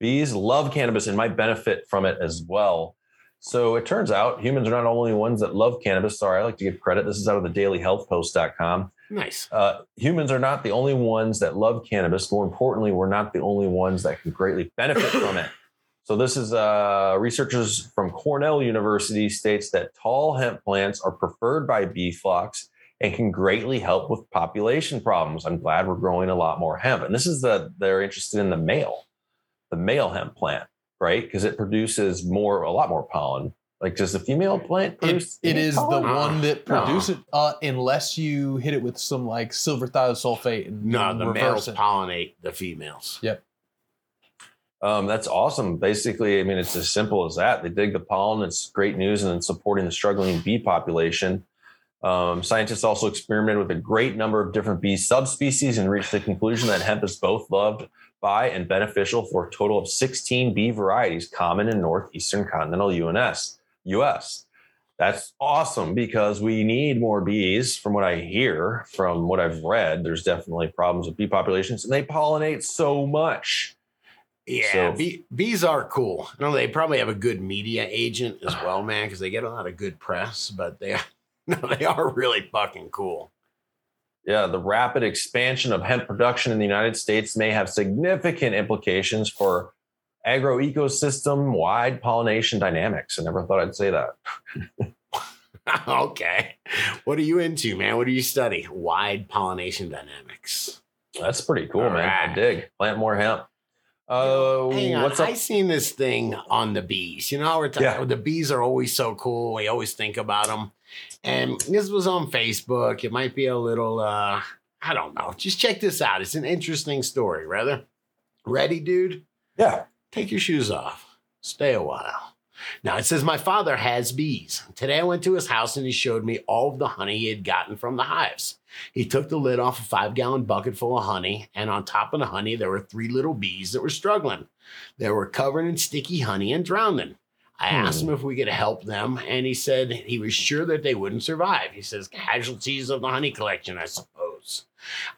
Bees love cannabis and might benefit from it as well. So it turns out humans are not only ones that love cannabis. Sorry, I like to give credit. This is out of the dailyhealthpost.com. nice. Uh, humans are not the only ones that love cannabis. More importantly, we're not the only ones that can greatly benefit (coughs) from it. So this is uh, researchers from Cornell University states that tall hemp plants are preferred by bee flocks and can greatly help with population problems. I'm glad we're growing a lot more hemp. And this is the they're interested in the male, the male hemp plant, right? Because it produces more, a lot more pollen. Like does the female plant It, produce? it is the pollen? one that produces it, uh, unless you hit it with some like silver thiosulfate and No, the males it. pollinate the females. Yep. Um, that's awesome. Basically, I mean, it's as simple as that. They dig the pollen. It's great news and it's supporting the struggling bee population. Um, scientists also experimented with a great number of different bee subspecies and reached the conclusion that hemp is both loved by and beneficial for a total of 16 bee varieties common in northeastern continental UNS, US. That's awesome because we need more bees. From what I hear, from what I've read, there's definitely problems with bee populations and they pollinate so much. Yeah, So- bee, bees are cool. No, they probably have a good media agent as well, man, because they get a lot of good press. But they, (laughs) no, they are really fucking cool. Yeah, the rapid expansion of hemp production in the United States may have significant implications for agroecosystem wide pollination dynamics. I never thought I'd say that. (laughs) okay, what are you into, man? What do you study? Wide pollination dynamics. That's pretty cool, All man. I dig. Plant more hemp. Uh, Hang on, what's up? I seen this thing on the bees. You know, how we're talking. Yeah. The bees are always so cool. We always think about them. And this was on Facebook. It might be a little. uh I don't know. Just check this out. It's an interesting story. Rather, ready, dude? Yeah. Take your shoes off. Stay a while. Now it says my father has bees. Today I went to his house and he showed me all of the honey he had gotten from the hives. He took the lid off a five gallon bucket full of honey, and on top of the honey, there were three little bees that were struggling. They were covered in sticky honey and drowning. I Hmm. asked him if we could help them, and he said he was sure that they wouldn't survive. He says, casualties of the honey collection, I suppose. Mosquitoes.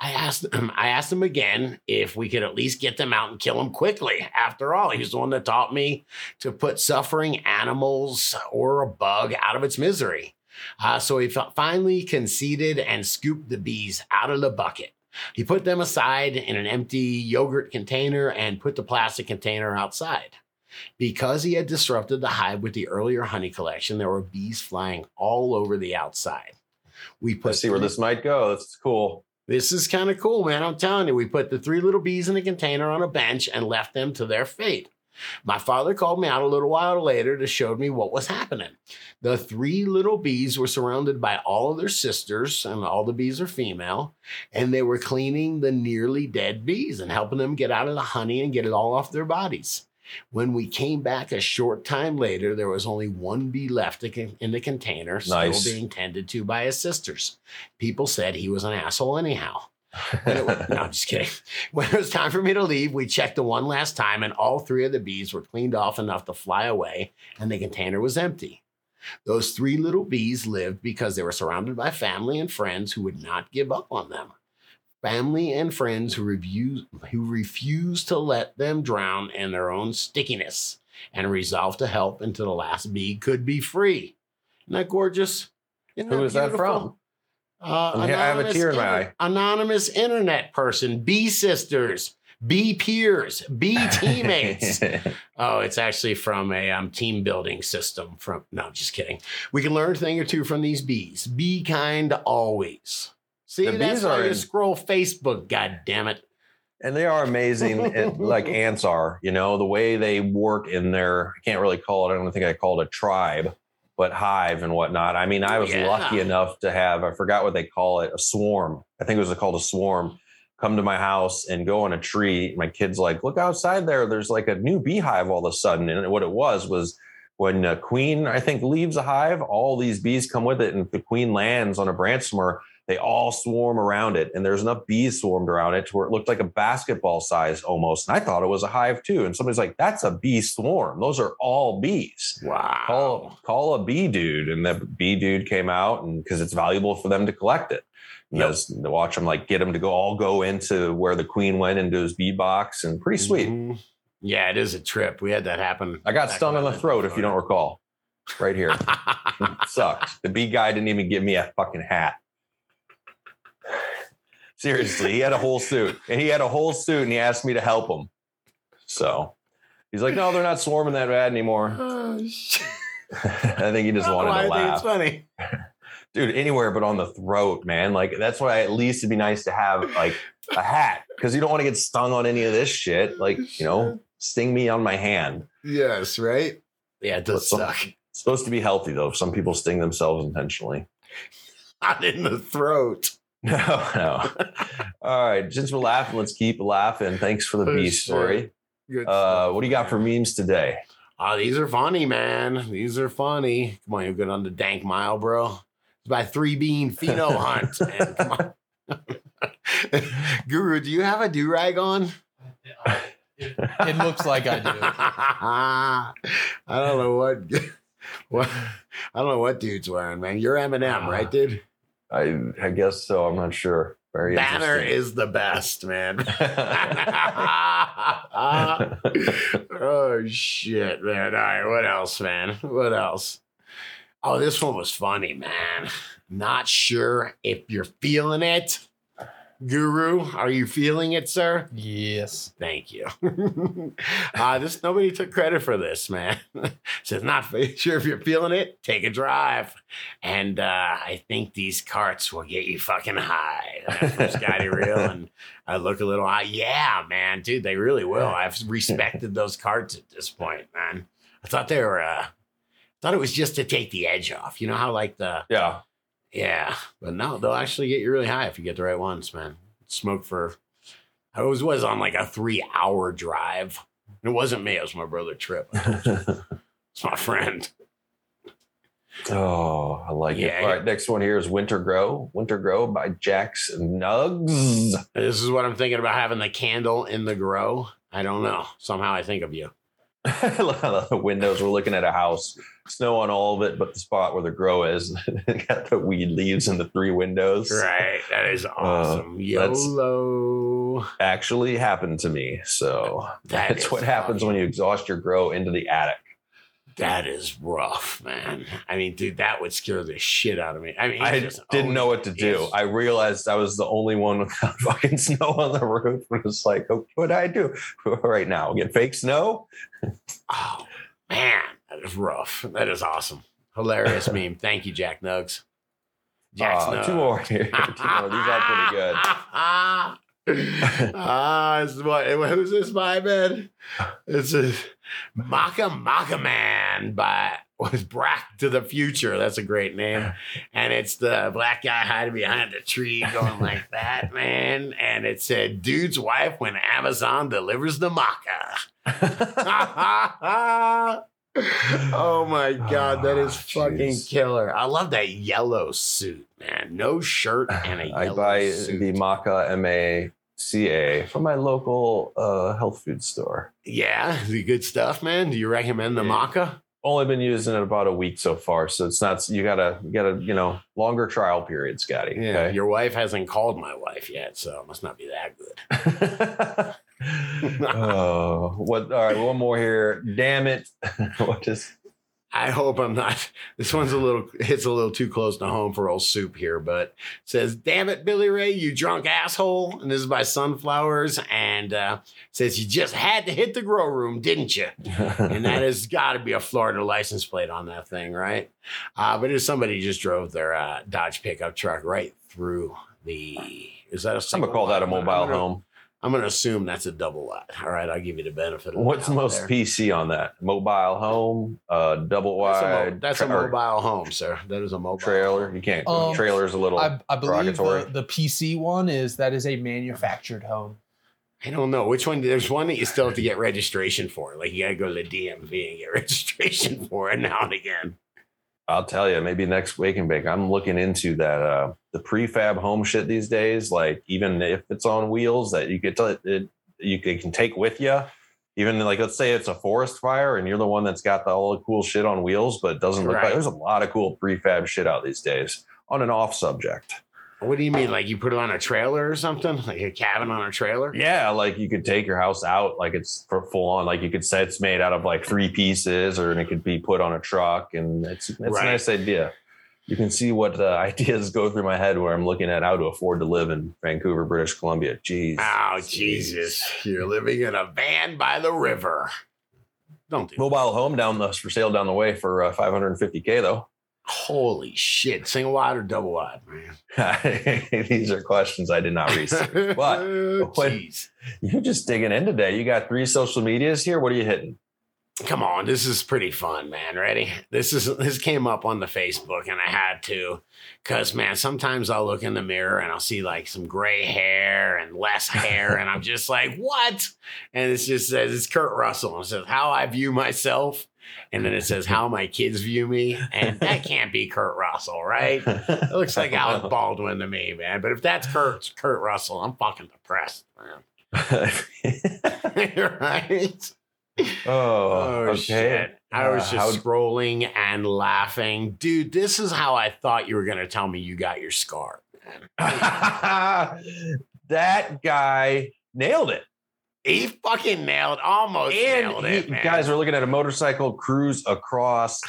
I asked him, (clears throat) I asked him again if we could at least get them out and kill them quickly. After all, he was the one that taught me to put suffering animals or a bug out of its misery. Uh, so he finally conceded and scooped the bees out of the bucket. He put them aside in an empty yogurt container and put the plastic container outside. Because he had disrupted the hive with the earlier honey collection, there were bees flying all over the outside. We put Let's see where this might go. That's cool. this is kind of cool, man. I'm telling you, we put the three little bees in a container on a bench and left them to their fate. My father called me out a little while later to show me what was happening. The three little bees were surrounded by all of their sisters, and all the bees are female, and they were cleaning the nearly dead bees and helping them get out of the honey and get it all off their bodies. When we came back a short time later, there was only one bee left in the container, still Nice. being tended to by his sisters. People said he was an asshole anyhow. Was- (laughs) no, I'm just kidding. When it was time for me to leave, we checked the one last time, and all three of the bees were cleaned off enough to fly away, and the container was empty. Those three little bees lived because they were surrounded by family and friends who would not give up on them. Family and friends who, review, who refused to let them drown in their own stickiness and resolve to help until the last bee could be free. Isn't that gorgeous? Isn't Who is that beautiful? from? Uh, I have a anonymous tear in my inter- Anonymous internet person, B sisters, B peers, B (laughs) teammates. (laughs) oh, it's actually from a um, team building system. From no, I'm just kidding. We can learn a thing or two from these bees. Be kind always. See, The that's why are you in- scroll Facebook. God damn it! and they are amazing (laughs) and like ants are you know the way they work in their i can't really call it i don't think i call it a tribe but hive and whatnot i mean i oh, was Yeah. lucky enough to have i forgot what they call it a swarm i think it was called a swarm come to my house and go on a tree my kids like look outside there there's like a new beehive all of a sudden and what it was was when a queen i think leaves a hive all these bees come with it and if the queen lands on a branch somewhere they all swarm around it and there's enough bees swarmed around it to where it looked like a basketball size almost and i thought it was a hive too and somebody's like that's a bee swarm those are all bees Wow. call call a bee dude and the bee dude came out and because it's valuable for them to collect it Yep. to watch them like get them to go all go into where the queen went into his bee box and pretty sweet Mhm. Yeah, it is a trip. We had that happen. i got stung in the throat if you don't recall right here (laughs) sucked. The bee guy didn't even give me a fucking hat. Seriously, he had a whole suit and he had a whole suit and he asked me to help him. So he's like, no, they're not swarming that bad anymore. oh, shit. (laughs) I think he just wanted to I think it's laugh. funny. (laughs) Dude, anywhere but on the throat, man. Like that's why at least it'd be nice to have like a hat because you don't want to get stung on any of this shit. Like, you know, sting me on my hand. Yes, right? Yeah, it does Some- suck. It's supposed to be healthy though. Some people sting themselves intentionally. (laughs) Not in the throat. No, no. All right. Since we're laughing, let's keep laughing. Thanks for the Oh, bee story. Good Uh, what do you got for memes today? Oh, these are funny, man. These are funny. Come on, you're good on the dank mile, bro. It's by three bean pheno (laughs) hunt. man. Come on. (laughs) Guru, do you have a do rag on? It looks like I do. (laughs) I don't know what, what. I don't know what dude's wearing, man. You're Eminem, right, dude? I I guess so. I'm not sure. Very Banner is the best, man. (laughs) (laughs) oh shit, man. All right, what else, man? What else? Oh, this one was funny, man. Not sure if you're feeling it. Guru, are you feeling it, sir? Yes. Thank you. (laughs) uh, this nobody took credit for this, man. (laughs) Says not (laughs) sure if you're feeling it. Take a drive, and uh, I think these carts will get you fucking high. Scotty Real, and I look a little high. Yeah, man, dude, they really will. I've respected those carts at this point, man. I thought they were. Uh, thought it was just to take the edge off. You know how like the yeah. Yeah, but no, they'll actually get you really high if you get the right ones, man. Smoke for I was was on like a three hour drive. It wasn't me, it was my brother Trip. I told you. It's my friend. oh, I like Yeah. it. All right, next one here is Winter Grow. Winter Grow by Jax Nugs. This is what I'm thinking about having the candle in the grow. I don't know. Somehow I think of you. (laughs) the windows. We're looking at a house, snow on all of it, but the spot where the grow is, (laughs) got the weed leaves in the three windows. Right. That is uh, awesome. that's- YOLO. Actually happened to me. So That (laughs) that's what happens when you exhaust your grow into the attic. That is rough, man. I mean, dude, that would scare the shit out of me. I mean, I just didn't know what to do. I realized I was the only one with (laughs) fucking snow on the roof. It was like, oh, what do I do (laughs) right now? Get fake snow? Oh man, that is rough. That is awesome. Hilarious (laughs) meme. Thank you, Jack Nugs. Jack Uh, Nugs. two more here. Two more. These are pretty good. (laughs) Ah, is what who's this by man? It's a Maka Maka Man by was Brack to the Future. That's a great name. And it's the black guy hiding behind a tree going like that, (laughs) man. And it said, dude's wife when Amazon delivers the Maca. (laughs) (laughs) oh my god, that is Ah, fucking killer. I love that yellow suit, man. No shirt and a (sighs) I yellow I buy suit. the Maca M A C A from my local uh, health food store. yeah, the good stuff, man. Do you recommend the Yeah. maca? Only been using it about a week so far, so it's not. You gotta, you gotta, you know, longer trial period, Scotty. Yeah, okay? your wife hasn't called my wife yet, so it must not be that good. (laughs) (laughs) oh, what? All right, one more here. Damn it! (laughs) what is? I hope I'm not. This one's a little hits a little too close to home for old soup here, but it says, "Damn it, Billy Ray, you drunk asshole!" And this is by Sunflowers, and uh, says you just had to hit the grow room, didn't you? (laughs) and that has got to be a Florida license plate on that thing, right? Uh, but it's somebody just drove their uh, Dodge pickup truck right through the. Is that a? I'm gonna call that a mobile home. I'm gonna assume that's a double wide. All right, I'll give you the benefit. Of the What's doubt most there. PC on that? Mobile home, uh, double That's a, mo- wide. that's a tra- or mobile home, sir. That is a mobile trailer. home. You can't. Um, trailer's a little. I, I believe the, the PC one is that is a manufactured home. I don't know which one. There's one that you still have to get registration for. Like you got to go to the DMV and get (laughs) registration for it now and again. I'll tell you, maybe next wake and bake. I'm looking into that uh the prefab home shit these days. Like even if it's on wheels that you get to it, you can can take with you. Even like let's say it's a forest fire and you're the one that's got the, all the cool shit on wheels, but it doesn't look Right. like there's a lot of cool prefab shit out these days. On an off subject. What do you mean? Like you put it on a trailer or something? Like a cabin on a trailer? Yeah, like you could take your house out, like it's for full on. Like you could say it's made out of like three pieces, or and it could be put on a truck, and it's it's Right. a nice idea. You can see what uh, (laughs) ideas go through my head where I'm looking at how to afford to live in Vancouver, British Columbia. Jeez. Oh Jesus! You're living in a van by the river. Don't do. Mobile home down the for sale down the way for uh, 550k though. Holy shit! Single wide or double wide, man? (laughs) These are questions I did not research. But (laughs) Jeez. You're just digging in today. You got three social medias here. What are you hitting? Come on, this is pretty fun, man. Ready? This is this came up on the Facebook, and I had to, cause man, sometimes I'll look in the mirror and I'll see like some gray hair and less hair, and I'm just like, what? And it just says it's Kurt Russell, and it says how I view myself, and then it says (laughs) how my kids view me, and that can't be Kurt Russell, right? (laughs) It looks like Alec Baldwin to me, man. But if that's Kurt Kurt Russell, I'm fucking depressed, man. (laughs) right? oh, Oh okay. shit. I was Uh, just how- scrolling and laughing. Dude, this is how I thought you were going to tell me you got your scar. man. that guy nailed it. He fucking nailed, almost And nailed it, man. guys are looking at a motorcycle cruise across.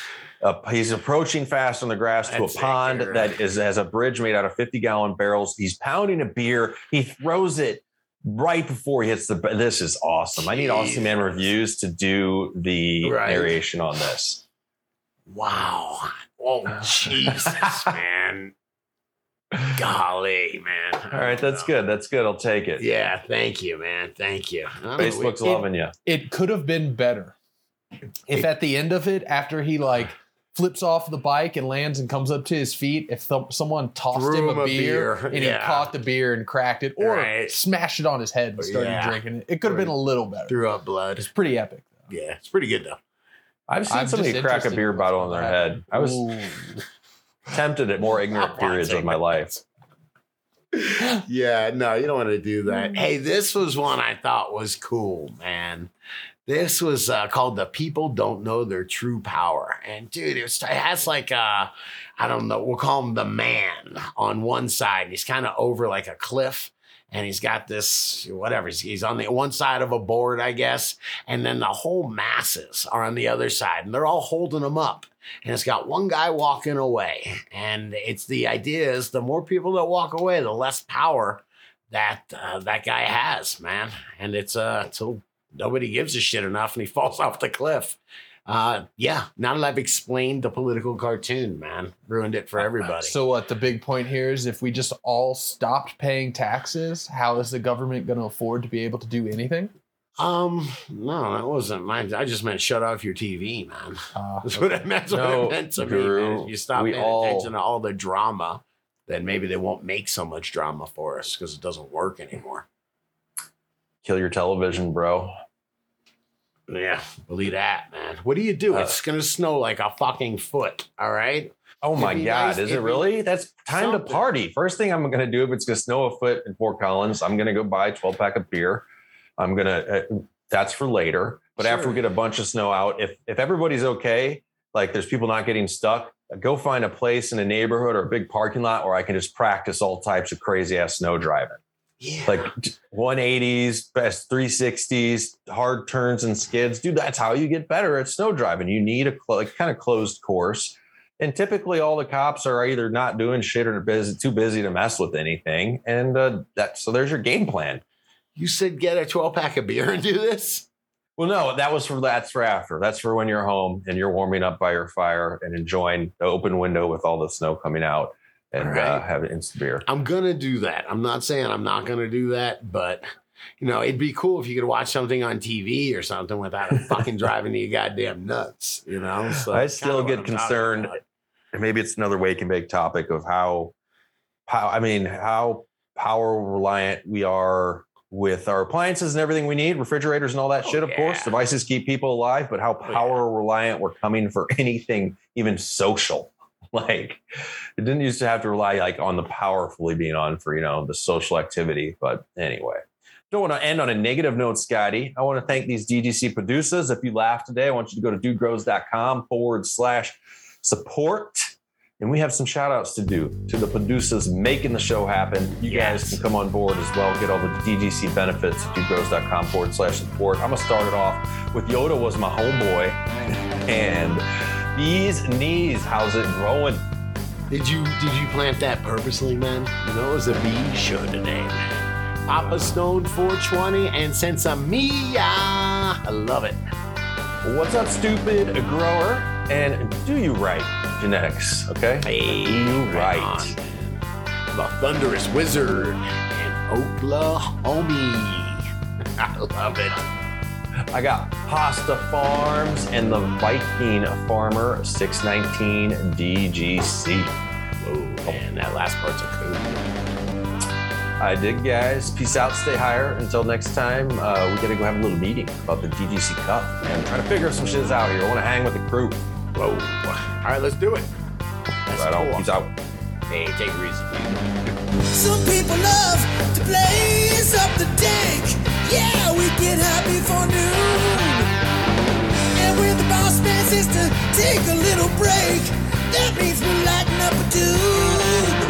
Uh, he's approaching fast on the grass to a pond accurate. that is has a bridge made out of 50 gallon barrels. He's pounding a beer. He throws it right before he hits the. This is awesome. I need Aussie Man reviews to do the Right. narration on this. wow. Oh, (laughs) Jesus, man. Golly, man. All right, that's good. That's good. I'll take it. Yeah, thank you, man. Thank you. I don't know, Facebook's it- loving you. It could have been better if at the end of it, after he like flips off the bike and lands and comes up to his feet, if th- someone tossed him a, him a beer, beer, and yeah. he caught the beer and cracked it, or Right. smashed it on his head and started Yeah. drinking it, it could have been a little better. threw up blood. It's pretty epic. Though. Yeah, it's pretty good though. I've seen I'm somebody crack a beer bottle on their gonna head. I was Ooh. Tempted at more ignorant (laughs) periods of my life. (laughs) yeah, no, you don't want to do that. Hey, this was one I thought was cool, man. This was uh, called "The People Don't Know Their True Power," and dude, it, was, it has like uh, I don't know, we'll call him the man on one side. He's kind of over like a cliff, and he's got this whatever. He's, on the one side of a board, I guess, and then the whole masses are on the other side, and they're all holding him up and it's got one guy walking away. And it's the idea is the more people that walk away, the less power that uh, that guy has, man. And it's uh until nobody gives a shit enough and he (laughs) falls off the cliff. Uh yeah, now that I've explained the political cartoon, man, ruined it for everybody. So what the big point here is if we just all stopped paying taxes, how is the government going to afford to be able to do anything? Um, no, that wasn't mine. I just meant shut off your TV, man. Uh, (laughs) That's what it meant. That's what No, meant to me. If you stop paying all- attention to all the drama, then maybe they won't make so much drama for us because it doesn't work anymore. Kill your television, bro. Yeah, believe that, man. What do you do? Uh, it's gonna snow like a fucking foot. All right. Oh It'd my God, nice is if it really? That's time to party. First thing I'm going to do if it's going to snow a foot in Fort Collins, I'm going to go buy a 12 pack of beer. I'm going to, uh, that's for later. But after we get a bunch of snow out, if if everybody's okay, like there's people not getting stuck, go find a place in a neighborhood or a big parking lot where I can just practice all types of crazy ass snow driving. Yeah. Like 180s, best 360s, hard turns and skids. Dude, that's how you get better at snow driving. You need a cl- like kind of closed course. And typically, all the cops are either not doing shit or busy, too busy to mess with anything. And uh, that so there's your game plan. you said get a 12 pack of beer and do this. Well, no, that was for that's for after. That's for when you're home and you're warming up by your fire and enjoying the open window with all the snow coming out and All right. uh, having instant beer. I'm gonna do that. I'm not saying I'm not gonna do that, but you know, it'd be cool if you could watch something on TV or something without it fucking (laughs) driving you goddamn nuts. You know, so I still get what I'm talking concerned. maybe it's another wake and bake topic of how how I mean how power reliant we are with our appliances and everything we need, refrigerators and all that Oh, shit, of course. Devices keep people alive, but how yeah. power reliant we're coming for (laughs) anything, even social. Like it didn't used to have to rely like on the powerfully being on for, you know, the social activity. But anyway. Don't want to end on a negative note, Scotty. I want to thank these DGC producers. If you laughed today, I want you to go to dudegrows.com forward slash support. And we have some shout outs to do to the producers making the show happen. You guys can come on board as well, get all the DGC benefits at dudegrows.com forward slash support. I'm going to start it off with Yoda was my homeboy. (laughs) And Bees Knees, how's it growing? Did you did you plant that purposely, man? You know, it was a bee show today, man. Papa Stone 420 and Sensa Mia. I love it. What's up, stupid grower? And do you right genetics, okay? Hey, do you right. on. The Thunderous Wizard and Oklahoma. (laughs) I love it. I got Pasta Farms and the Viking Farmer 619 DGC. Whoa, man, that last part's a coup. I did, guys. Peace out, stay higher. Until next time, uh, we gotta go have a little meeting about the DGC Cup and try to figure some shits out here. I wanna hang with the crew. Whoa. All right, let's do it. That's right on. cool. Peace out. Hey, take it easy. Some people love to blaze up the dank. Yeah, we get high before noon. And when the boss man says to take a little break, that means we're lighting up a dude.